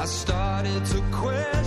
I started to question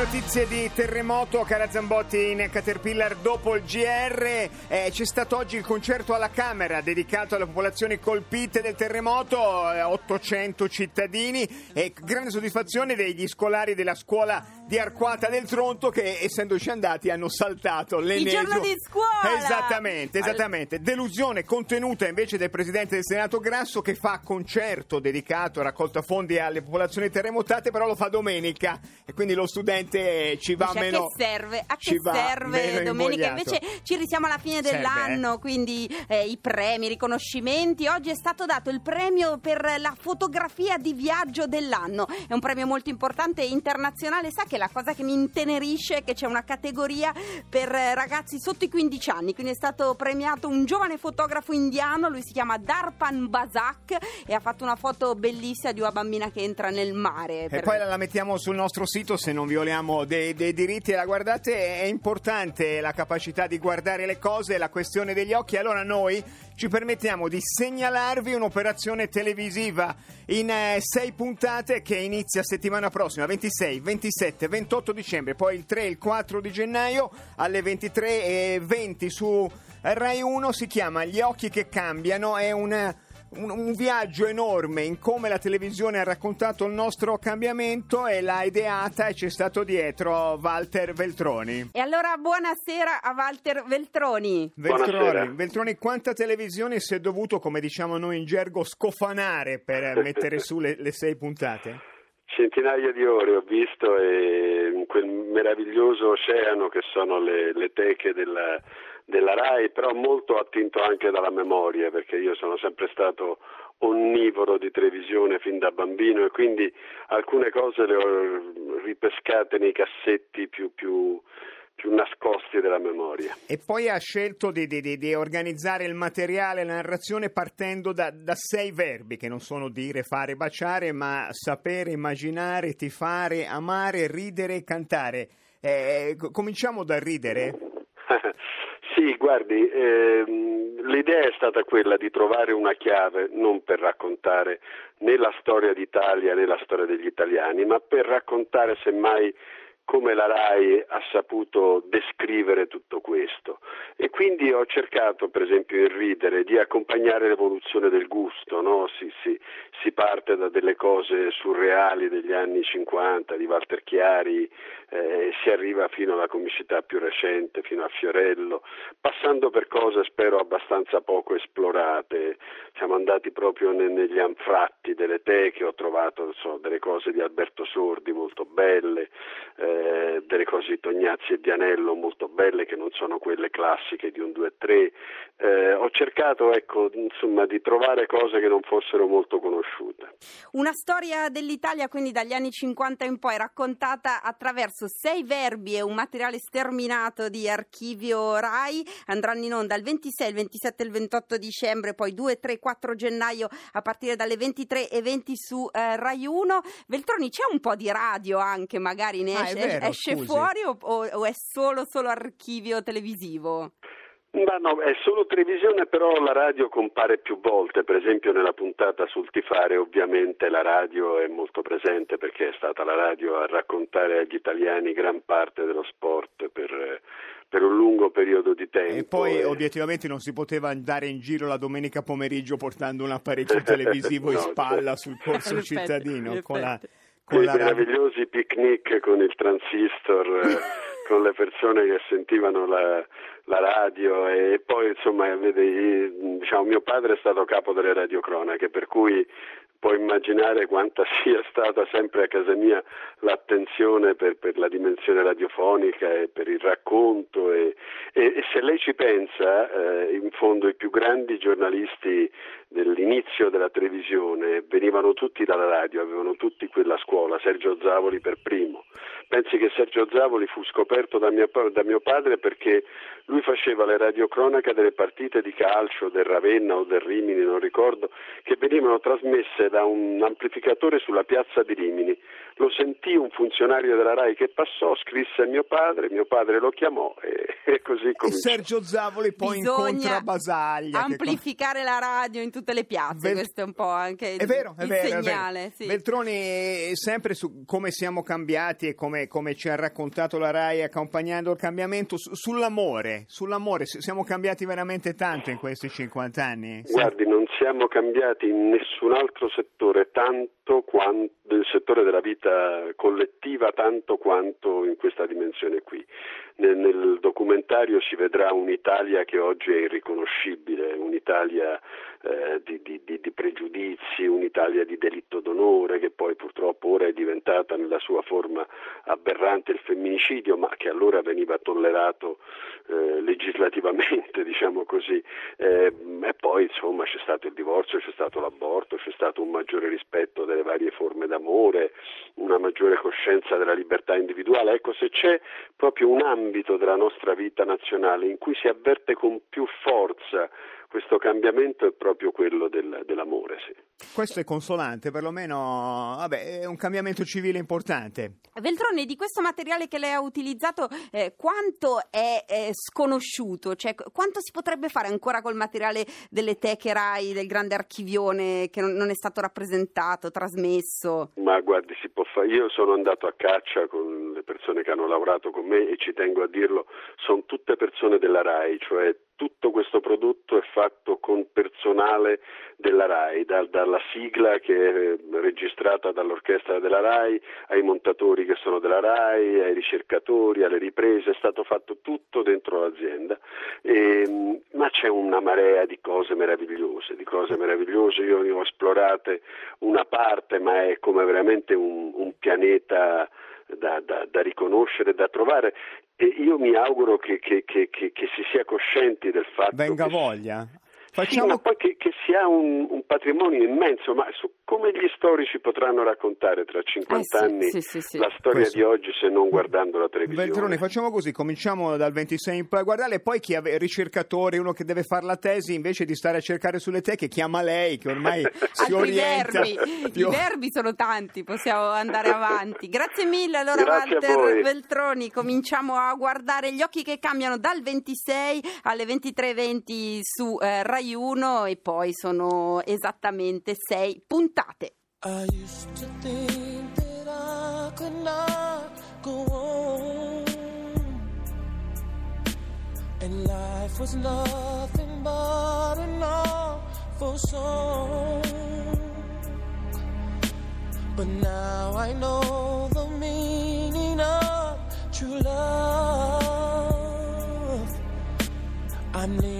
Notizie, di terremoto, cara Zambotti in Caterpillar dopo il GR. Eh, c'è stato oggi il concerto alla Camera dedicato alle popolazioni colpite del terremoto, eh, 800 cittadini e grande soddisfazione degli scolari della scuola di Arquata del Tronto che essendoci andati hanno saltato l'ennesimo. giorno di scuola! Esattamente, esattamente. Delusione contenuta invece del Presidente del Senato Grasso che fa concerto dedicato a raccolta fondi alle popolazioni terremotate, però lo fa domenica e quindi lo studente ci va Dice, meno... a che serve? A che serve domenica? invogliato. Invece ci risiamo alla fine Serve, dell'anno, quindi eh, i premi, i riconoscimenti. Oggi è stato dato il premio per la fotografia di viaggio dell'anno. È un premio molto importante e internazionale. Sa che la cosa che mi intenerisce è che c'è una categoria per eh, ragazzi sotto i 15 anni. Quindi è stato premiato un giovane fotografo indiano, lui si chiama Darpan Basak e ha fatto una foto bellissima di una bambina che entra nel mare. E poi la, mettiamo sul nostro sito se non violiamo dei, dei diritti. La guardate, è importante la capacità di guardare le cose, la questione degli occhi. Allora noi ci permettiamo di segnalarvi un'operazione televisiva in eh, sei puntate che inizia settimana prossima, 26, 27, 28 dicembre, poi il 3 e il 4 di gennaio alle 23.20 su Rai 1. Si chiama Gli occhi che cambiano, è un un, un viaggio enorme in come la televisione ha raccontato il nostro cambiamento e l'ha ideata e c'è stato dietro Walter Veltroni. E allora buonasera a Walter Veltroni. Veltroni. Veltroni, quanta televisione si è dovuto, come diciamo noi in gergo, scofanare per mettere su le, le sei puntate? Centinaia di ore ho visto e in quel meraviglioso oceano che sono le, le teche della, della RAI, però molto attinto anche dalla memoria, perché io sono sempre stato onnivoro di televisione fin da bambino e quindi alcune cose le ho ripescate nei cassetti più, più, più nascosti della memoria. E poi ha scelto di, di- di- organizzare il materiale, la narrazione partendo da, da sei verbi che non sono dire, fare, baciare, ma sapere, immaginare, tifare, amare, ridere e cantare. Eh, co- cominciamo dal ridere. Sì, guardi, ehm, l'idea è stata quella di trovare una chiave non per raccontare né la storia d'Italia né la storia degli italiani, ma per raccontare semmai come la RAI ha saputo descrivere tutto questo. E quindi ho cercato, per esempio, in ridere, di accompagnare l'evoluzione del gusto, no? si, si- si parte da delle cose surreali degli anni 50, di Walter Chiari, eh, si arriva fino alla comicità più recente, fino a Fiorello, passando per cose spero abbastanza poco esplorate. Siamo andati proprio ne- negli anfratti delle teche, ho trovato so, delle cose di Alberto Sordi molto belle, eh, delle cose di Tognazzi e di Anello molto belle che non sono quelle classiche di un 2-3. Eh, ho cercato ecco, insomma, di trovare cose che non fossero molto conosciute. Una storia dell'Italia quindi dagli anni 50 in poi raccontata attraverso sei verbi e un materiale sterminato di archivio RAI andranno in onda il 26, il 27 e il 28 dicembre, poi 2, 3, 4 gennaio a partire dalle 23 e 20 su eh, RAI 1. Veltroni c'è un po' di radio anche, magari ne Ah, esce, vero, esce scusi. fuori o, o- o è solo, solo archivio televisivo? Ma no, è solo televisione, però la radio compare più volte, per esempio nella puntata sul tifare ovviamente la radio è molto presente perché è stata la radio a raccontare agli italiani gran parte dello sport per, per un lungo periodo di tempo. E poi e- obiettivamente non si poteva andare in giro la domenica pomeriggio portando un apparecchio televisivo in No, spalla certo. sul corso In effetti, cittadino in con la, effetti. Con quei la meravigliosi picnic con il transistor, con le persone che sentivano la, la radio e poi insomma vedi, diciamo, mio padre è stato capo delle radiocronache per cui puoi immaginare quanta sia stata sempre a casa mia l'attenzione per, per la dimensione radiofonica e per il racconto e, e- e se lei ci pensa eh, in fondo i più grandi giornalisti dell'inizio della televisione venivano tutti dalla radio, avevano tutti quella scuola, Sergio Zavoli per primo. Pensi che Sergio Zavoli fu scoperto da mio, da mio padre perché lui faceva le radiocronache delle partite di calcio del Ravenna o del Rimini, non ricordo, che venivano trasmesse da un amplificatore sulla piazza di Rimini. Lo sentì un funzionario della RAI che passò, scrisse a mio padre, mio padre lo chiamò e, e così E cominciò. Sergio Zavoli poi incontra Bisogna Basaglia. che- amplificare la radio in tutte le piazze, Vel- questo è un po' anche È vero, è il vero, è vero. segnale. sì. Veltroni, sempre su come siamo cambiati e come, come ci ha raccontato la RAI accompagnando il cambiamento, su- sull'amore, sull'amore, siamo cambiati veramente tanto in questi 50 anni. Guardi, non siamo cambiati in nessun altro settore tanto quanto nel settore della vita collettiva tanto quanto in questa dimensione qui. Nel, nel documentario si vedrà un'Italia che oggi è irriconoscibile, un'Italia eh, di, di- di- di pregiudizi, un'Italia di delitto d'onore che poi purtroppo ora è diventata nella sua forma aberrante il femminicidio, ma che allora veniva tollerato eh, legislativamente, diciamo così. Eh, e poi insomma c'è stato il divorzio, c'è stato l'aborto, c'è stato un maggiore rispetto delle varie forme d'amore, una maggiore coscienza della libertà individuale. Ecco, se c'è proprio un della nostra vita nazionale in cui si avverte con più forza questo cambiamento è proprio quello del- dell'amore, sì. Questo è consolante, perlomeno vabbè, è un cambiamento civile importante. Veltroni, di questo materiale che lei ha utilizzato, eh, quanto è eh, sconosciuto? Cioè, qu- quanto si potrebbe fare ancora col materiale delle teche RAI, del grande archivione che non, non è stato rappresentato, trasmesso? Ma guardi, si può fare. Io sono andato a caccia con le persone che hanno lavorato con me e ci tengo a dirlo, sono tutte persone della RAI, cioè tutto questo prodotto è fatto con personale della RAI, dal- dalla sigla che è registrata dall'orchestra della RAI, ai montatori che sono della RAI, ai ricercatori, alle riprese, è stato fatto tutto dentro l'azienda, E, ma c'è una marea di cose meravigliose, di cose meravigliose, io ne ho esplorate una parte, ma è come veramente un, un pianeta da, da- da riconoscere, da trovare io mi auguro che, che- che- che- che si sia coscienti del fatto Venga che voglia. sì, ma Facciamo poi che, che si ha un, un patrimonio immenso, ma su come gli storici potranno raccontare tra 50 Eh sì, anni sì, sì, sì. la storia Questo. di oggi se non guardando la televisione? Veltroni, facciamo così, cominciamo dal 26 in poi a guardare, e poi chi è ricercatore, uno che deve fare la tesi, invece di stare a cercare sulle teche, chiama lei che ormai si Altri orienta. verbi, più- i verbi sono tanti, possiamo andare avanti. Grazie mille allora Grazie Walter. Veltroni, cominciamo a guardare gli occhi che cambiano dal 26 alle 23.20 su eh, Rai 1 e poi sono esattamente 6 puntate. I used to think that I could not go on. And life was nothing but an awful song. But now I know the meaning of true love. I'm leaning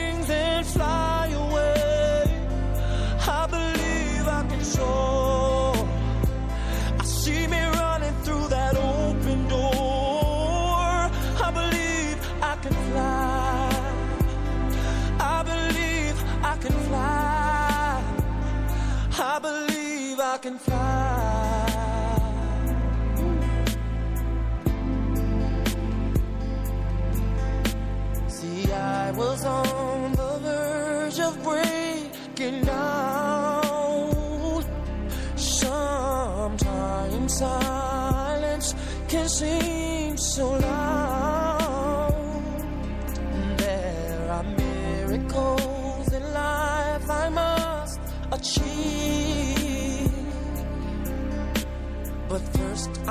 can fly. I believe I can fly. I believe I can fly. See, I was on the verge of breaking down. Sometimes silence can seem so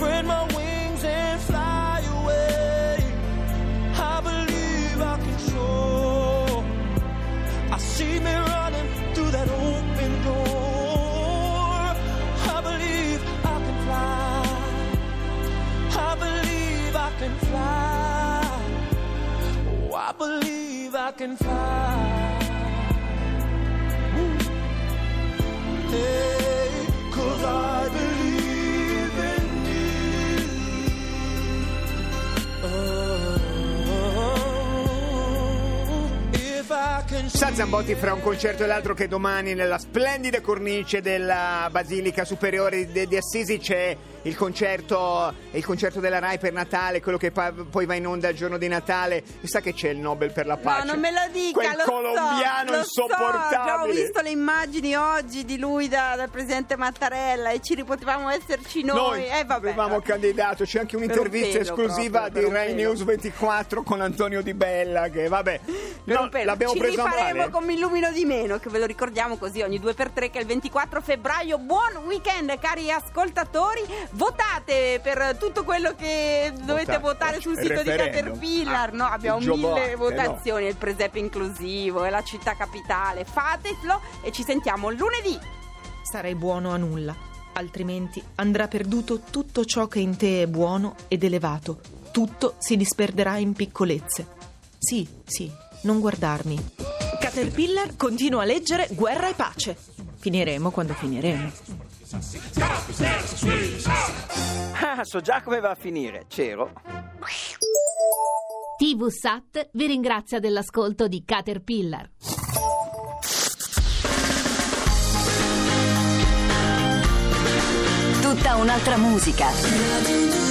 Spread my wings and fly away. I believe I can soar. I see me running through that open door. I believe I can fly. I believe I can fly. Oh, I believe I can fly. Zambotti fra un concerto e l'altro che domani nella splendida cornice della Basilica Superiore di Assisi c'è il concerto, il concerto della RAI per Natale, quello che pa- poi va in onda il giorno di Natale. Sa che c'è il Nobel per la pace? No, non me lo dica, Quel lo so, colombiano lo So, insopportabile. ho visto le immagini oggi di lui da- dal presidente Mattarella e ci potevamo esserci noi. Noi eh, vabbè. avevamo candidato, c'è anche un un'intervista pelo esclusiva proprio, di un Rai. News 24 con Antonio Di Bella che vabbè, no, un l'abbiamo Ci preso male. con Mi illumino di meno, che ve lo ricordiamo così ogni due per tre che è il 24 febbraio. Buon weekend, cari ascoltatori. Votate per tutto quello che dovete Votate. votare sul sito di. Caterpillar. No, Ah, abbiamo il Giobot, mille eh, votazioni, il presepe inclusivo, è la città capitale. Fatelo e ci sentiamo lunedì. Sarai buono a nulla, altrimenti andrà perduto tutto ciò che in te è buono ed elevato. Tutto si disperderà in piccolezze. Sì, sì, non guardarmi. Caterpillar continua a leggere Guerra e pace. Finiremo quando finiremo. Ah, so già come va a finire. C'ero. TV Sat vi ringrazia dell'ascolto di Caterpillar. Tutta un'altra musica.